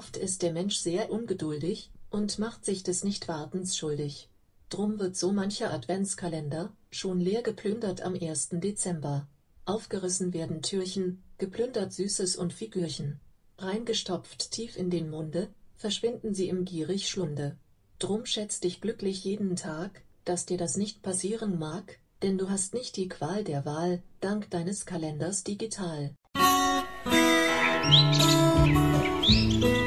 Oft ist der Mensch sehr ungeduldig und macht sich des Nichtwartens schuldig. Drum wird so mancher Adventskalender schon leer geplündert am 1. Dezember. Aufgerissen werden Türchen, geplündert Süßes und Figürchen. Reingestopft tief in den Munde, verschwinden sie im gierig Schlunde. Drum schätz dich glücklich jeden Tag, dass dir das nicht passieren mag, denn du hast nicht die Qual der Wahl, dank deines Kalenders digital. Ein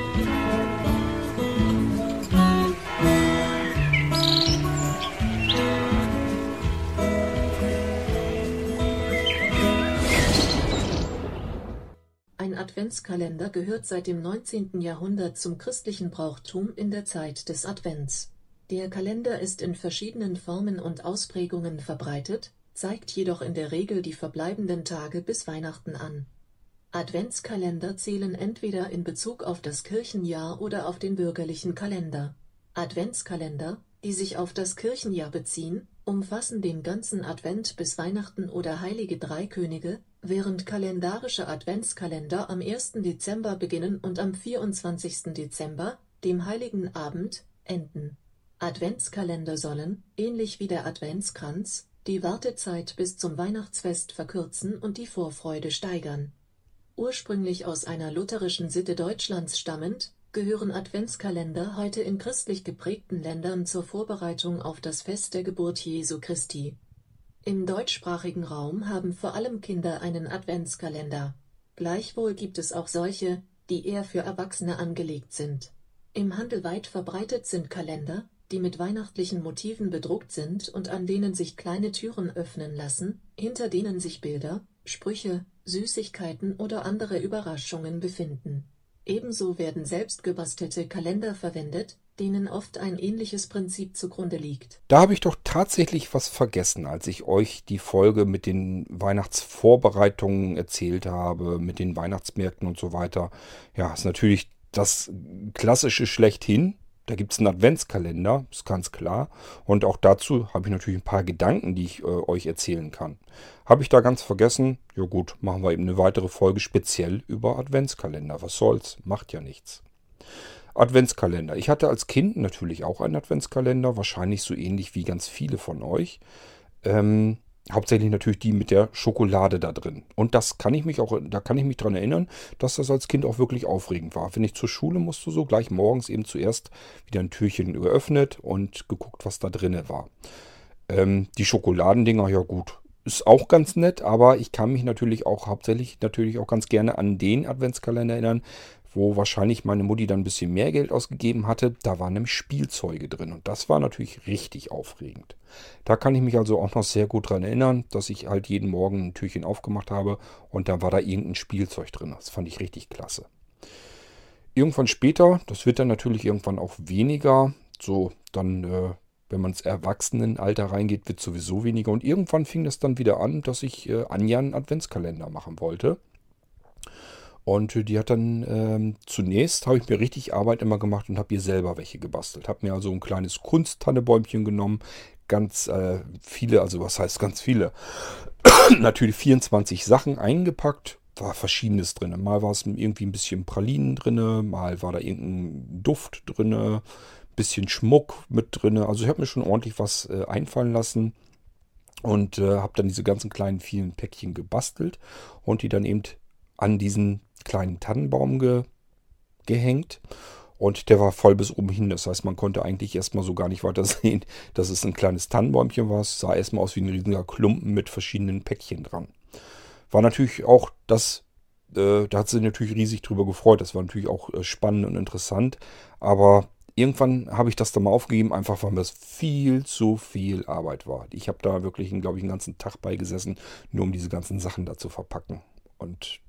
Adventskalender gehört seit dem 19. Jahrhundert zum christlichen Brauchtum in der Zeit des Advents. Der Kalender ist in verschiedenen Formen und Ausprägungen verbreitet, zeigt jedoch in der Regel die verbleibenden Tage bis Weihnachten an. Adventskalender zählen entweder in Bezug auf das Kirchenjahr oder auf den bürgerlichen Kalender. Adventskalender, die sich auf das Kirchenjahr beziehen, umfassen den ganzen Advent bis Weihnachten oder Heilige Drei Könige, während kalendarische Adventskalender am 1. Dezember beginnen und am 24. Dezember, dem Heiligen Abend, enden. Adventskalender sollen, ähnlich wie der Adventskranz, die Wartezeit bis zum Weihnachtsfest verkürzen und die Vorfreude steigern. Ursprünglich aus einer lutherischen Sitte Deutschlands stammend, gehören Adventskalender heute in christlich geprägten Ländern zur Vorbereitung auf das Fest der Geburt Jesu Christi. Im deutschsprachigen Raum haben vor allem Kinder einen Adventskalender. Gleichwohl gibt es auch solche, die eher für Erwachsene angelegt sind. Im Handel weit verbreitet sind Kalender, die mit weihnachtlichen Motiven bedruckt sind und an denen sich kleine Türen öffnen lassen, hinter denen sich Bilder, Sprüche, Süßigkeiten oder andere Überraschungen befinden. Ebenso werden selbstgebastelte Kalender verwendet, denen oft ein ähnliches Prinzip zugrunde liegt. Da habe ich doch tatsächlich was vergessen, als ich euch die Folge mit den Weihnachtsvorbereitungen erzählt habe, mit den Weihnachtsmärkten und so weiter. Ja, ist natürlich das klassische schlechthin. Da gibt es einen Adventskalender, ist ganz klar. Und auch dazu habe ich natürlich ein paar Gedanken, die ich äh, euch erzählen kann. Habe ich da ganz vergessen? Ja gut, machen wir eben eine weitere Folge speziell über Adventskalender. Was soll's? Macht ja nichts. Adventskalender. Ich hatte als Kind natürlich auch einen Adventskalender, wahrscheinlich so ähnlich wie ganz viele von euch. Ähm, Hauptsächlich natürlich die mit der Schokolade da drin. Und das kann ich mich auch, da kann ich mich dran erinnern, dass das als Kind auch wirklich aufregend war. Wenn ich zur Schule musste, so gleich morgens eben zuerst wieder ein Türchen geöffnet und geguckt, was da drinne war. Ähm, die Schokoladendinger, ja gut, ist auch ganz nett, aber ich kann mich natürlich auch hauptsächlich natürlich auch ganz gerne an den Adventskalender erinnern, wo wahrscheinlich meine Mutti dann ein bisschen mehr Geld ausgegeben hatte. Da waren nämlich Spielzeuge drin und das war natürlich richtig aufregend. Da kann ich mich also auch noch sehr gut dran erinnern, dass ich halt jeden Morgen ein Türchen aufgemacht habe und da war da irgendein Spielzeug drin. Das fand ich richtig klasse. Irgendwann später, das wird dann natürlich irgendwann auch weniger, so dann, äh, wenn man ins Erwachsenenalter reingeht, wird sowieso weniger. Und irgendwann fing das dann wieder an, dass ich äh, Anja einen Adventskalender machen wollte. Und die hat dann ähm, zunächst, habe ich mir richtig Arbeit immer gemacht und habe ihr selber welche gebastelt. Habe mir also ein kleines Kunsttannebäumchen genommen, ganz äh, viele, also was heißt ganz viele, natürlich 24 Sachen eingepackt, war verschiedenes drin. Mal war es irgendwie ein bisschen Pralinen drin, mal war da irgendein Duft drin, bisschen Schmuck mit drin. Also ich habe mir schon ordentlich was äh, einfallen lassen und äh, habe dann diese ganzen kleinen vielen Päckchen gebastelt und die dann eben an diesen kleinen Tannenbaum ge, gehängt. Und der war voll bis oben hin. Das heißt, man konnte eigentlich erstmal so gar nicht weiter sehen, dass es ein kleines Tannenbäumchen war. Es sah erstmal aus wie ein riesiger Klumpen mit verschiedenen Päckchen dran. War natürlich auch das, äh, da hat sie natürlich riesig drüber gefreut. Das war natürlich auch äh, spannend und interessant. Aber irgendwann habe ich das dann mal aufgegeben, einfach weil das viel zu viel Arbeit war. Ich habe da wirklich, glaube ich, einen ganzen Tag beigesessen, nur um diese ganzen Sachen da zu verpacken. Und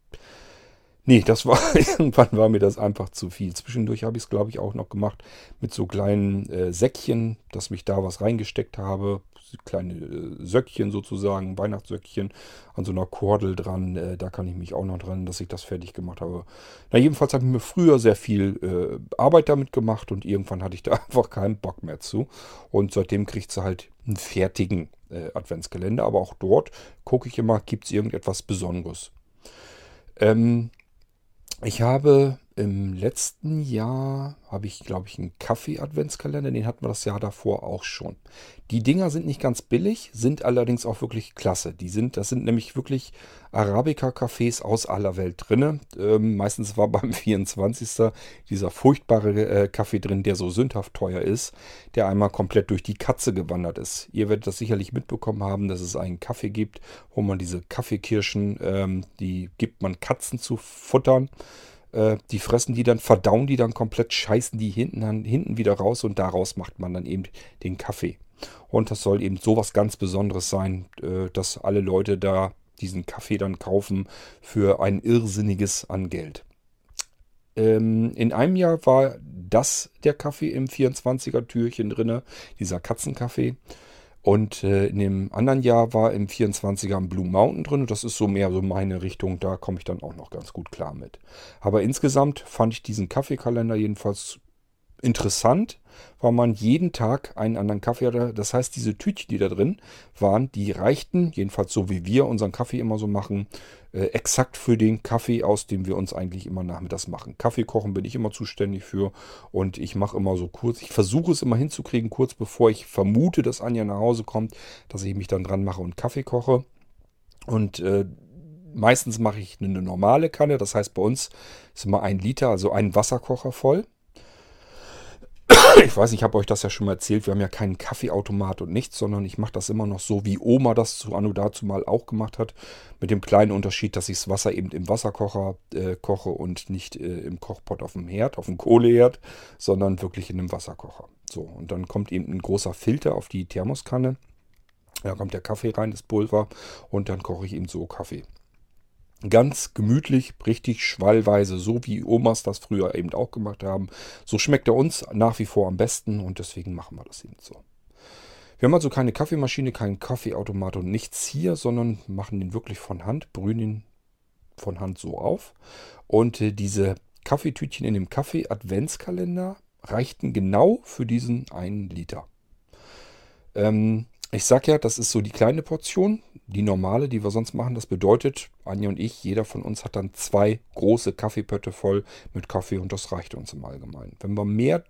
Nee, das war, irgendwann war mir das einfach zu viel. Zwischendurch habe ich es, glaube ich, auch noch gemacht mit so kleinen äh, Säckchen, dass mich da was reingesteckt habe. Kleine äh, Söckchen sozusagen, Weihnachtssöckchen an so einer Kordel dran. Äh, da kann ich mich auch noch dran, dass ich das fertig gemacht habe. Na, jedenfalls habe ich mir früher sehr viel äh, Arbeit damit gemacht und irgendwann hatte ich da einfach keinen Bock mehr zu. Und seitdem kriegt sie halt einen fertigen äh, Adventskalender. Aber auch dort gucke ich immer, gibt es irgendetwas Besonderes. Ähm, ich habe Im letzten Jahr habe ich, glaube ich, einen Kaffee-Adventskalender. Den hatten wir das Jahr davor auch schon. Die Dinger sind nicht ganz billig, sind allerdings auch wirklich klasse. Die sind, das sind nämlich wirklich Arabica-Cafés aus aller Welt drin. Ähm, meistens war beim 24. dieser furchtbare äh, Kaffee drin, der so sündhaft teuer ist, der einmal komplett durch die Katze gewandert ist. Ihr werdet das sicherlich mitbekommen haben, dass es einen Kaffee gibt, wo man diese Kaffeekirschen, ähm, die gibt man Katzen zu futtern. Äh, die fressen die dann, verdauen die dann komplett, scheißen die hinten, hinten wieder raus und daraus macht man dann eben den Kaffee. Und das soll eben sowas ganz Besonderes sein, äh, dass alle Leute da diesen Kaffee dann kaufen für ein irrsinniges Angeld. Ähm, in einem Jahr war das der Kaffee im 24er Türchen drinne, dieser Katzenkaffee. Und äh, in dem anderen Jahr war im 24er ein Blue Mountain drin. Und das ist so mehr so meine Richtung. Da komme ich dann auch noch ganz gut klar mit. Aber insgesamt fand ich diesen Kaffeekalender jedenfalls interessant, weil man jeden Tag einen anderen Kaffee hatte. Das heißt, diese Tütchen, die da drin waren, die reichten, jedenfalls so wie wir unseren Kaffee immer so machen, äh, exakt für den Kaffee aus, den wir uns eigentlich immer nachmittags machen. Kaffee kochen bin ich immer zuständig für und ich mache immer so kurz, ich versuche es immer hinzukriegen, kurz bevor ich vermute, dass Anja nach Hause kommt, dass ich mich dann dran mache und Kaffee koche. Und äh, meistens mache ich eine normale Kanne, das heißt bei uns ist immer ein Liter, also ein Wasserkocher voll ich weiß ich habe euch das ja schon mal erzählt, wir haben ja keinen Kaffeeautomat und nichts, sondern ich mache das immer noch so, wie Oma das zu Anno dazu mal auch gemacht hat, mit dem kleinen Unterschied, dass ich das Wasser eben im Wasserkocher äh, koche und nicht äh, im Kochpot auf dem Herd, auf dem Kohleherd, sondern wirklich in einem Wasserkocher. So, und dann kommt eben ein großer Filter auf die Thermoskanne. Da kommt der Kaffee rein, das Pulver, und dann koche ich eben so Kaffee. Ganz gemütlich, richtig schwallweise, so wie Omas das früher eben auch gemacht haben. So schmeckt er uns nach wie vor am besten und deswegen machen wir das eben so. Wir haben also keine Kaffeemaschine, keinen Kaffeeautomat und nichts hier, sondern machen den wirklich von Hand, brühen ihn von Hand so auf. Und äh, diese Kaffeetütchen in dem Kaffee-Adventskalender reichten genau für diesen einen Liter. Ähm, ich sag ja, das ist so die kleine Portion, die normale, die wir sonst machen. Das bedeutet, Anja und ich, jeder von uns hat dann zwei große Kaffeepötte voll mit Kaffee und das reicht uns im Allgemeinen. Wenn wir mehr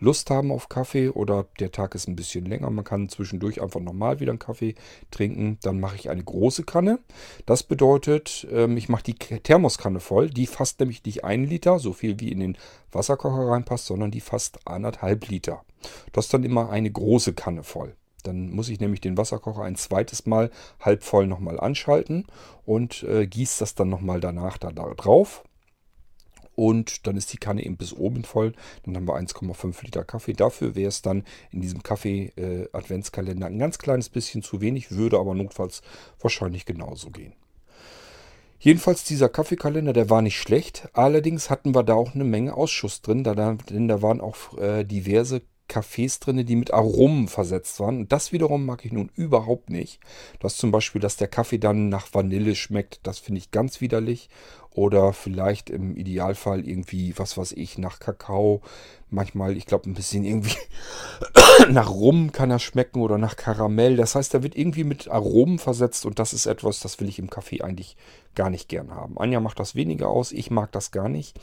Lust haben auf Kaffee oder der Tag ist ein bisschen länger, man kann zwischendurch einfach normal wieder einen Kaffee trinken, dann mache ich eine große Kanne. Das bedeutet, ähm, ich mache die Thermoskanne voll. Die fasst nämlich nicht einen Liter, so viel wie in den Wasserkocher reinpasst, sondern die fasst anderthalb Liter. Das ist dann immer eine große Kanne voll. Dann muss ich nämlich den Wasserkocher ein zweites Mal halb voll nochmal anschalten und äh, gieße das dann nochmal danach da, da drauf. Und dann ist die Kanne eben bis oben voll. Dann haben wir 1,5 Liter Kaffee. Dafür wäre es dann in diesem Kaffee-Adventskalender äh, ein ganz kleines bisschen zu wenig, würde aber notfalls wahrscheinlich genauso gehen. Jedenfalls dieser Kaffeekalender, der war nicht schlecht. Allerdings hatten wir da auch eine Menge Ausschuss drin, da, denn da waren auch äh, diverse Kaffees drin, die mit Aromen versetzt waren. Und das wiederum mag ich nun überhaupt nicht. Das zum Beispiel, dass der Kaffee dann nach Vanille schmeckt, das finde ich ganz widerlich. Oder vielleicht im Idealfall irgendwie, was weiß ich, nach Kakao. Manchmal, ich glaube, ein bisschen irgendwie nach Rum kann er schmecken oder nach Karamell. Das heißt, er wird irgendwie mit Aromen versetzt und das ist etwas, das will ich im Kaffee eigentlich gar nicht gern haben. Anja macht das weniger aus, ich mag das gar nicht.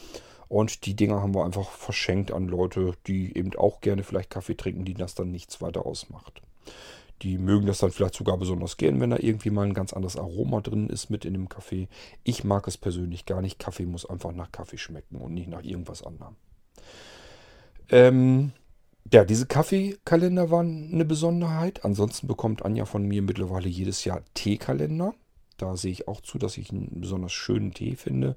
Und die Dinger haben wir einfach verschenkt an Leute, die eben auch gerne vielleicht Kaffee trinken, die das dann nichts weiter ausmacht. Die mögen das dann vielleicht sogar besonders gern, wenn da irgendwie mal ein ganz anderes Aroma drin ist mit in dem Kaffee. Ich mag es persönlich gar nicht. Kaffee muss einfach nach Kaffee schmecken und nicht nach irgendwas anderem. Ähm, ja, diese Kaffeekalender waren eine Besonderheit. Ansonsten bekommt Anja von mir mittlerweile jedes Jahr Teekalender. Da sehe ich auch zu, dass ich einen besonders schönen Tee finde.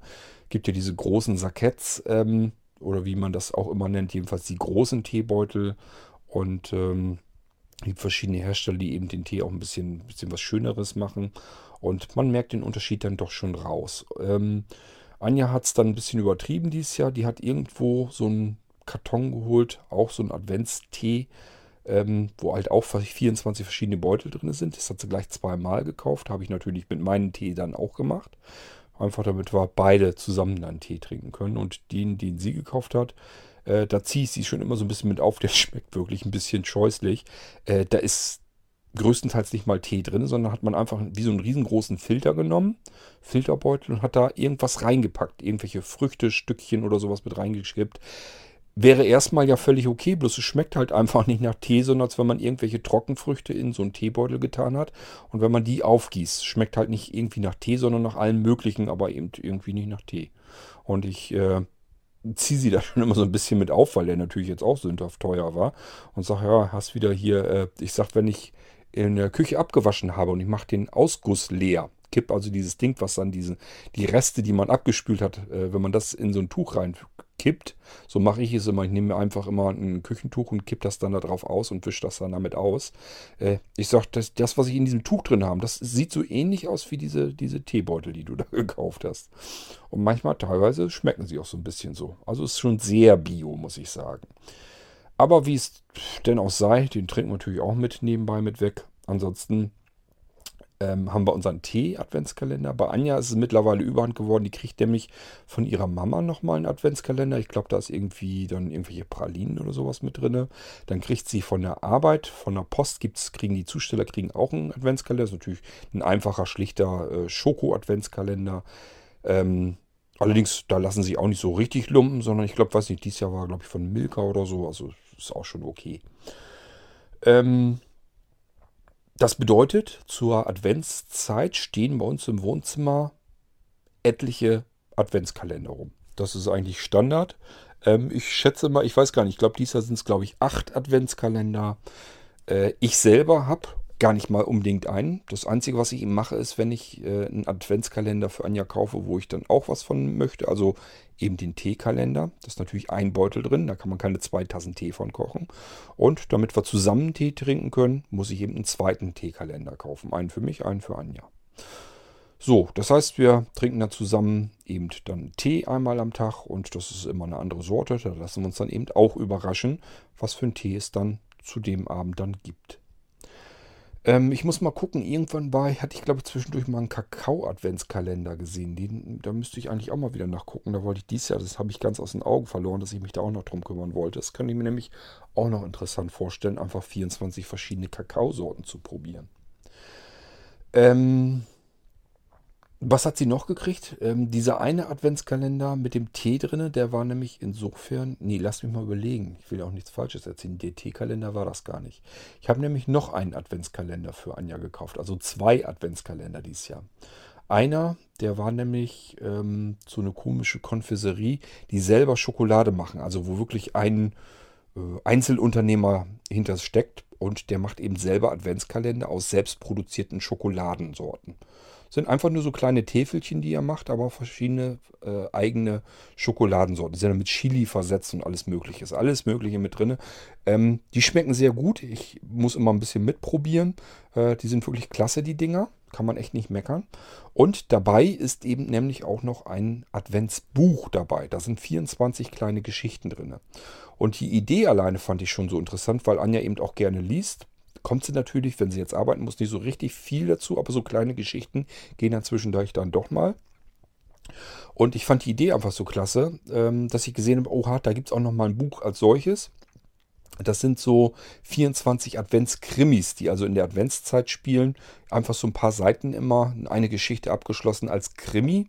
Gibt ja diese großen Saketts ähm, oder wie man das auch immer nennt, jedenfalls die großen Teebeutel und ähm, gibt verschiedene Hersteller, die eben den Tee auch ein bisschen, bisschen was Schöneres machen und man merkt den Unterschied dann doch schon raus. Ähm, Anja hat es dann ein bisschen übertrieben dieses Jahr. Die hat irgendwo so einen Karton geholt, auch so einen Adventstee ähm, wo halt auch 24 verschiedene Beutel drin sind. Das hat sie gleich zweimal gekauft. Habe ich natürlich mit meinem Tee dann auch gemacht. Einfach damit wir beide zusammen dann Tee trinken können. Und den, den sie gekauft hat, äh, da ziehe ich sie schon immer so ein bisschen mit auf. Der schmeckt wirklich ein bisschen scheußlich. Äh, da ist größtenteils nicht mal Tee drin, sondern hat man einfach wie so einen riesengroßen Filter genommen, Filterbeutel und hat da irgendwas reingepackt, irgendwelche Früchte, Stückchen oder sowas mit reingeskippt. Wäre erstmal ja völlig okay, bloß es schmeckt halt einfach nicht nach Tee, sondern als wenn man irgendwelche Trockenfrüchte in so einen Teebeutel getan hat. Und wenn man die aufgießt, schmeckt halt nicht irgendwie nach Tee, sondern nach allem Möglichen, aber eben irgendwie nicht nach Tee. Und ich äh, ziehe sie da schon immer so ein bisschen mit auf, weil der natürlich jetzt auch sündhaft teuer war. Und sage, ja, hast wieder hier, äh, ich sag, wenn ich in der Küche abgewaschen habe und ich mache den Ausguss leer, kipp also dieses Ding, was dann diese, die Reste, die man abgespült hat, äh, wenn man das in so ein Tuch reinkippt, so mache ich es immer. Ich nehme mir einfach immer ein Küchentuch und kipp das dann da drauf aus und wische das dann damit aus. Äh, ich sage, das, das, was ich in diesem Tuch drin habe, das sieht so ähnlich aus wie diese, diese Teebeutel, die du da gekauft hast. Und manchmal, teilweise schmecken sie auch so ein bisschen so. Also ist schon sehr bio, muss ich sagen. Aber wie es denn auch sei, den trinken wir natürlich auch mit nebenbei mit weg. Ansonsten ähm, haben wir unseren Tee-Adventskalender. Bei Anja ist es mittlerweile überhand geworden. Die kriegt nämlich von ihrer Mama nochmal einen Adventskalender. Ich glaube, da ist irgendwie dann irgendwelche Pralinen oder sowas mit drin. Dann kriegt sie von der Arbeit, von der Post gibt's, kriegen die Zusteller kriegen auch einen Adventskalender. Das ist natürlich ein einfacher, schlichter äh, Schoko-Adventskalender. Ähm, allerdings, da lassen sie auch nicht so richtig lumpen, sondern ich glaube, weiß nicht, dieses Jahr war, glaube ich, von Milka oder so. Also ist auch schon okay. Ähm, das bedeutet, zur Adventszeit stehen bei uns im Wohnzimmer etliche Adventskalender rum. Das ist eigentlich Standard. Ähm, ich schätze mal, ich weiß gar nicht, ich glaube, dieses Jahr sind es, glaube ich, acht Adventskalender. Äh, ich selber habe gar nicht mal unbedingt einen. Das Einzige, was ich ihm mache, ist, wenn ich äh, einen Adventskalender für Anja kaufe, wo ich dann auch was von möchte. Also eben den Teekalender. Das ist natürlich ein Beutel drin, da kann man keine zwei Tassen Tee von kochen. Und damit wir zusammen Tee trinken können, muss ich eben einen zweiten Teekalender kaufen. Einen für mich, einen für Anja. So, das heißt, wir trinken dann zusammen eben dann Tee einmal am Tag und das ist immer eine andere Sorte. Da lassen wir uns dann eben auch überraschen, was für einen Tee es dann zu dem Abend dann gibt. Ähm, ich muss mal gucken, irgendwann war, hatte ich glaube zwischendurch mal einen Kakao-Adventskalender gesehen. Den, da müsste ich eigentlich auch mal wieder nachgucken. Da wollte ich dies Jahr, das habe ich ganz aus den Augen verloren, dass ich mich da auch noch drum kümmern wollte. Das kann ich mir nämlich auch noch interessant vorstellen, einfach 24 verschiedene Kakaosorten zu probieren. Ähm, was hat sie noch gekriegt? Ähm, dieser eine Adventskalender mit dem Tee drin, der war nämlich insofern. Nee, lass mich mal überlegen. Ich will auch nichts Falsches erzählen. Der Teekalender war das gar nicht. Ich habe nämlich noch einen Adventskalender für Anja gekauft. Also zwei Adventskalender dieses Jahr. Einer, der war nämlich ähm, so eine komische Konfiserie, die selber Schokolade machen. Also wo wirklich ein äh, Einzelunternehmer hinter steckt. Und der macht eben selber Adventskalender aus selbstproduzierten Schokoladensorten. Sind einfach nur so kleine Täfelchen, die er macht, aber verschiedene äh, eigene Schokoladensorten. Die sind dann mit Chili versetzt und alles Mögliche. Ist alles Mögliche mit drin. Ähm, die schmecken sehr gut. Ich muss immer ein bisschen mitprobieren. Äh, die sind wirklich klasse, die Dinger. Kann man echt nicht meckern. Und dabei ist eben nämlich auch noch ein Adventsbuch dabei. Da sind 24 kleine Geschichten drin. Und die Idee alleine fand ich schon so interessant, weil Anja eben auch gerne liest kommt sie natürlich, wenn sie jetzt arbeiten muss, nicht so richtig viel dazu, aber so kleine Geschichten gehen dann zwischendurch dann doch mal. Und ich fand die Idee einfach so klasse, ähm, dass ich gesehen habe, oha, da gibt es auch noch mal ein Buch als solches. Das sind so 24 Adventskrimis, die also in der Adventszeit spielen. Einfach so ein paar Seiten immer, eine Geschichte abgeschlossen als Krimi,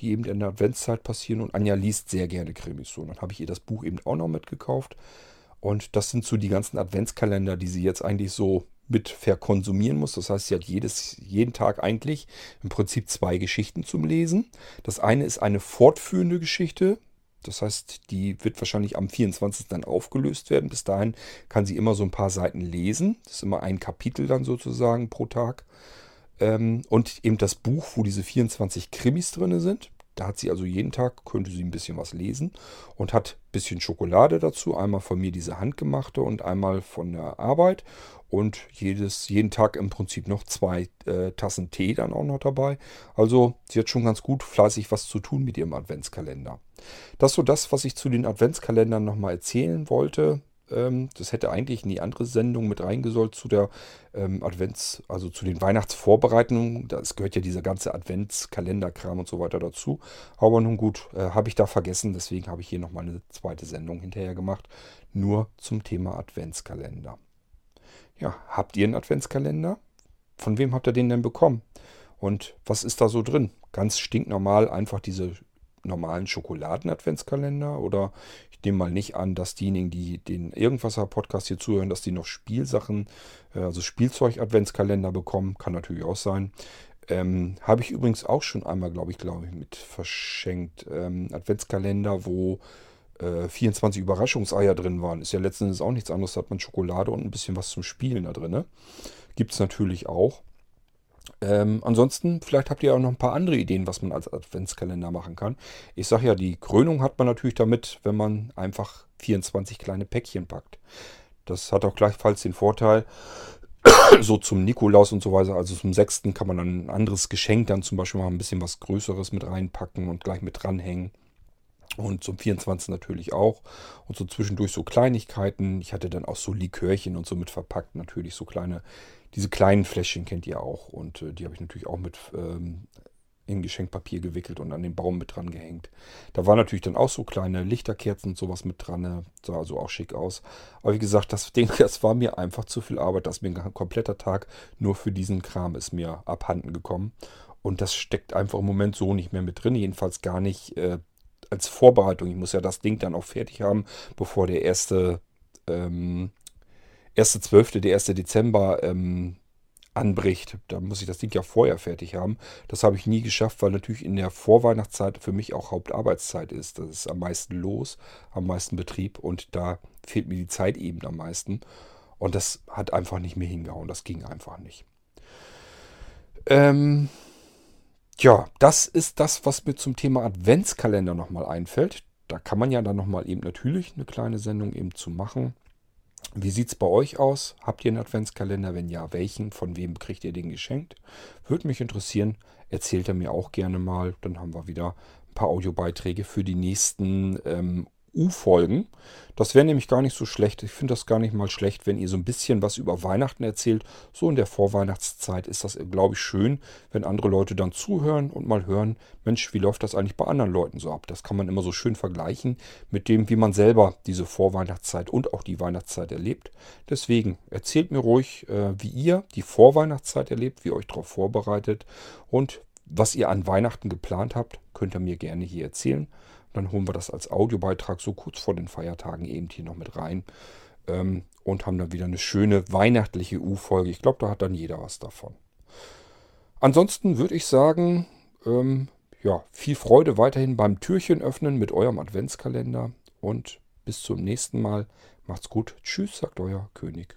die eben in der Adventszeit passieren. Und Anja liest sehr gerne Krimis. So, dann habe ich ihr das Buch eben auch noch mitgekauft. Und das sind so die ganzen Adventskalender, die sie jetzt eigentlich so mit verkonsumieren muss. Das heißt, sie hat jedes, jeden Tag eigentlich im Prinzip zwei Geschichten zum Lesen. Das eine ist eine fortführende Geschichte. Das heißt, die wird wahrscheinlich am 24. dann aufgelöst werden. Bis dahin kann sie immer so ein paar Seiten lesen. Das ist immer ein Kapitel dann sozusagen pro Tag. Ähm, und eben das Buch, wo diese 24 Krimis drin sind. Da hat sie also jeden Tag, könnte sie ein bisschen was lesen und hat ein bisschen Schokolade dazu. Einmal von mir diese handgemachte und einmal von der Arbeit. Und jedes, jeden Tag im Prinzip noch zwei äh, Tassen Tee dann auch noch dabei. Also sie hat schon ganz gut fleißig was zu tun mit ihrem Adventskalender. Das ist so das, was ich zu den Adventskalendern nochmal erzählen wollte. Ähm, das hätte eigentlich in die andere Sendung mit reingesollt zu der ähm, Advents-, also zu den Weihnachtsvorbereitungen. Das gehört ja dieser ganze Adventskalenderkram und so weiter dazu. Aber nun gut, äh, habe ich da vergessen. Deswegen habe ich hier nochmal eine zweite Sendung hinterher gemacht. Nur zum Thema Adventskalender. Ja, habt ihr einen Adventskalender? Von wem habt ihr den denn bekommen? Und was ist da so drin? Ganz stinknormal einfach diese normalen Schokoladen-Adventskalender? Oder ich nehme mal nicht an, dass diejenigen, die den Irgendwasser-Podcast hier zuhören, dass die noch Spielsachen, äh, also Spielzeug-Adventskalender bekommen. Kann natürlich auch sein. Ähm, Habe ich übrigens auch schon einmal, glaube ich, glaube ich, mit verschenkt. Ähm, Adventskalender, wo äh, 24 Überraschungseier drin waren. Ist ja letztendlich auch nichts anderes. Da hat man Schokolade und ein bisschen was zum Spielen da drin. Ne? Gibt es natürlich auch. Ähm, ansonsten, vielleicht habt ihr auch noch ein paar andere Ideen, was man als Adventskalender machen kann. Ich sage ja, die Krönung hat man natürlich damit, wenn man einfach 24 kleine Päckchen packt. Das hat auch gleichfalls den Vorteil, so zum Nikolaus und so weiter, also zum 6. kann man dann ein anderes Geschenk dann zum Beispiel mal ein bisschen was Größeres mit reinpacken und gleich mit dranhängen. Und zum 24 natürlich auch. Und so zwischendurch so Kleinigkeiten. Ich hatte dann auch so Likörchen und so mit verpackt. Natürlich so kleine, diese kleinen Fläschchen kennt ihr auch. Und äh, die habe ich natürlich auch mit ähm, in Geschenkpapier gewickelt und an den Baum mit dran gehängt. Da waren natürlich dann auch so kleine Lichterkerzen und sowas mit dran. Ne? Sah also auch schick aus. Aber wie gesagt, das Ding, das war mir einfach zu viel Arbeit. dass mir ein kompletter Tag nur für diesen Kram ist mir abhanden gekommen. Und das steckt einfach im Moment so nicht mehr mit drin. Jedenfalls gar nicht äh, als Vorbereitung. Ich muss ja das Ding dann auch fertig haben, bevor der erste, ähm, erste 12., der 1. Dezember ähm, anbricht. Da muss ich das Ding ja vorher fertig haben. Das habe ich nie geschafft, weil natürlich in der Vorweihnachtszeit für mich auch Hauptarbeitszeit ist. Das ist am meisten los, am meisten Betrieb und da fehlt mir die Zeit eben am meisten. Und das hat einfach nicht mehr hingehauen. Das ging einfach nicht. Ähm, ja, das ist das, was mir zum Thema Adventskalender nochmal einfällt. Da kann man ja dann nochmal eben natürlich eine kleine Sendung eben zu machen. Wie sieht es bei euch aus? Habt ihr einen Adventskalender? Wenn ja, welchen? Von wem kriegt ihr den geschenkt? Würde mich interessieren. Erzählt er mir auch gerne mal. Dann haben wir wieder ein paar Audiobeiträge für die nächsten ähm, U-Folgen. Das wäre nämlich gar nicht so schlecht. Ich finde das gar nicht mal schlecht, wenn ihr so ein bisschen was über Weihnachten erzählt. So in der Vorweihnachtszeit ist das, glaube ich, schön, wenn andere Leute dann zuhören und mal hören, Mensch, wie läuft das eigentlich bei anderen Leuten so ab? Das kann man immer so schön vergleichen mit dem, wie man selber diese Vorweihnachtszeit und auch die Weihnachtszeit erlebt. Deswegen erzählt mir ruhig, äh, wie ihr die Vorweihnachtszeit erlebt, wie ihr euch darauf vorbereitet und was ihr an Weihnachten geplant habt, könnt ihr mir gerne hier erzählen. Dann holen wir das als Audiobeitrag so kurz vor den Feiertagen eben hier noch mit rein. Ähm, und haben dann wieder eine schöne weihnachtliche U-Folge. Ich glaube, da hat dann jeder was davon. Ansonsten würde ich sagen, ähm, ja, viel Freude weiterhin beim Türchen öffnen mit eurem Adventskalender. Und bis zum nächsten Mal. Macht's gut. Tschüss, sagt euer König